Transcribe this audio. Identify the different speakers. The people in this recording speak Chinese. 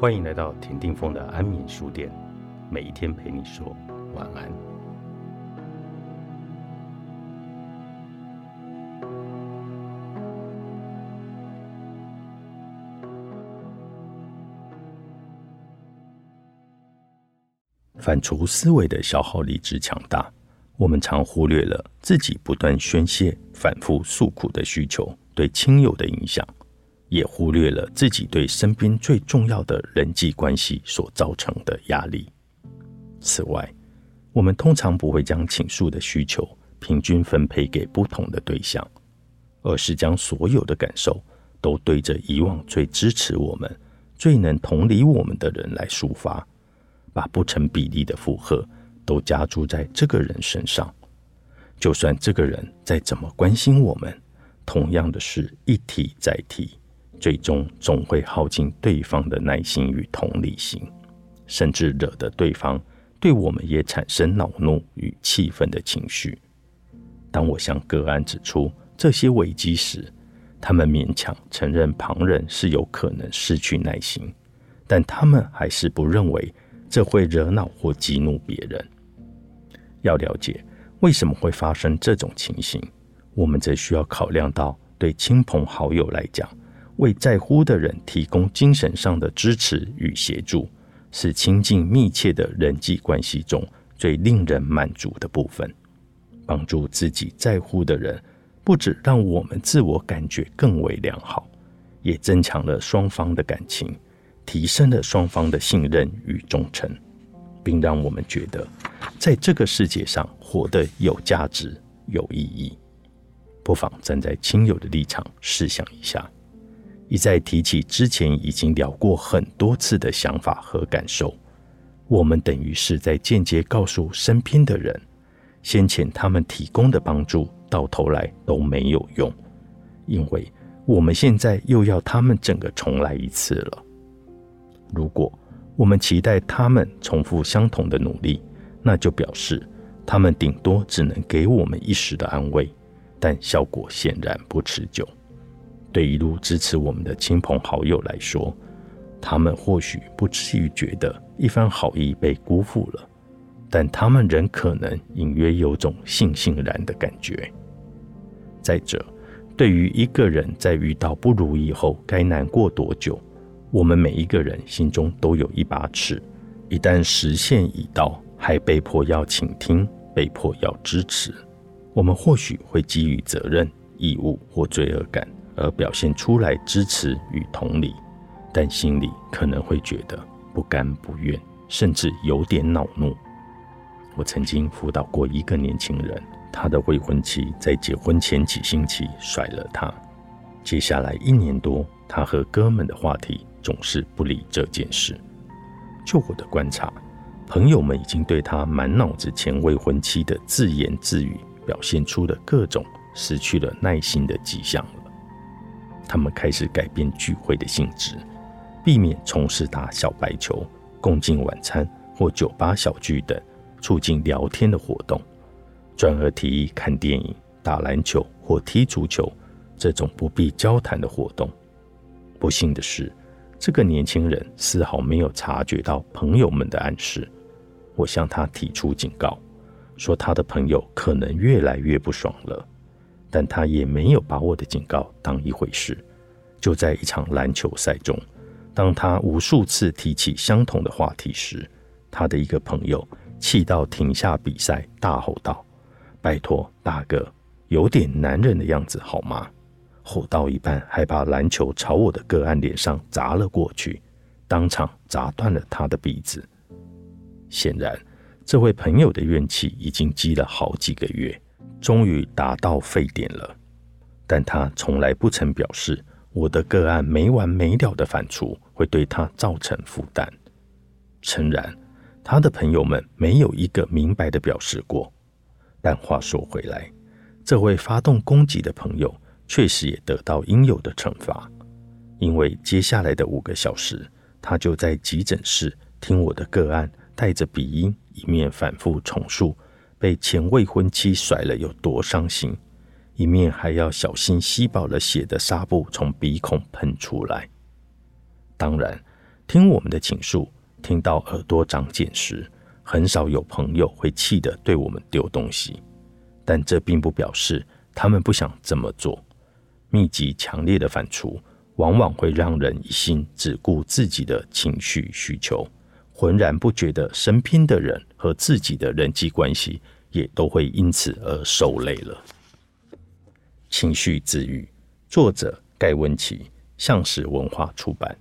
Speaker 1: 欢迎来到田定峰的安眠书店，每一天陪你说晚安。反刍思维的消耗力之强大，我们常忽略了自己不断宣泄、反复诉苦的需求对亲友的影响。也忽略了自己对身边最重要的人际关系所造成的压力。此外，我们通常不会将倾诉的需求平均分配给不同的对象，而是将所有的感受都对着以往最支持我们、最能同理我们的人来抒发，把不成比例的负荷都加注在这个人身上。就算这个人再怎么关心我们，同样的事一提再提。最终总会耗尽对方的耐心与同理心，甚至惹得对方对我们也产生恼怒与气愤的情绪。当我向个案指出这些危机时，他们勉强承认旁人是有可能失去耐心，但他们还是不认为这会惹恼或激怒别人。要了解为什么会发生这种情形，我们则需要考量到对亲朋好友来讲。为在乎的人提供精神上的支持与协助，是亲近密切的人际关系中最令人满足的部分。帮助自己在乎的人，不止让我们自我感觉更为良好，也增强了双方的感情，提升了双方的信任与忠诚，并让我们觉得在这个世界上活得有价值、有意义。不妨站在亲友的立场试想一下。一再提起之前已经聊过很多次的想法和感受，我们等于是在间接告诉身边的人，先前他们提供的帮助到头来都没有用，因为我们现在又要他们整个重来一次了。如果我们期待他们重复相同的努力，那就表示他们顶多只能给我们一时的安慰，但效果显然不持久。对一路支持我们的亲朋好友来说，他们或许不至于觉得一番好意被辜负了，但他们仍可能隐约有种悻悻然的感觉。再者，对于一个人在遇到不如意后该难过多久，我们每一个人心中都有一把尺，一旦时限已到，还被迫要倾听，被迫要支持，我们或许会基于责任、义务或罪恶感。而表现出来支持与同理，但心里可能会觉得不甘不愿，甚至有点恼怒。我曾经辅导过一个年轻人，他的未婚妻在结婚前几星期甩了他。接下来一年多，他和哥们的话题总是不理这件事。就我的观察，朋友们已经对他满脑子前未婚妻的自言自语表现出了各种失去了耐心的迹象。他们开始改变聚会的性质，避免从事打小白球、共进晚餐或酒吧小聚等促进聊天的活动，转而提议看电影、打篮球或踢足球这种不必交谈的活动。不幸的是，这个年轻人丝毫没有察觉到朋友们的暗示。我向他提出警告，说他的朋友可能越来越不爽了。但他也没有把我的警告当一回事。就在一场篮球赛中，当他无数次提起相同的话题时，他的一个朋友气到停下比赛，大吼道：“拜托大哥，有点男人的样子好吗？”吼到一半，还把篮球朝我的个案脸上砸了过去，当场砸断了他的鼻子。显然，这位朋友的怨气已经积了好几个月。终于达到沸点了，但他从来不曾表示我的个案没完没了的反刍会对他造成负担。诚然，他的朋友们没有一个明白的表示过。但话说回来，这位发动攻击的朋友确实也得到应有的惩罚，因为接下来的五个小时，他就在急诊室听我的个案带着鼻音，一面反复重述。被前未婚妻甩了有多伤心，一面还要小心吸饱了血的纱布从鼻孔喷出来。当然，听我们的倾诉，听到耳朵长茧时，很少有朋友会气得对我们丢东西。但这并不表示他们不想这么做。密集强烈的反刍，往往会让人一心只顾自己的情绪需求，浑然不觉得身边的人和自己的人际关系也都会因此而受累了。情绪治愈，作者盖文奇，向实文化出版。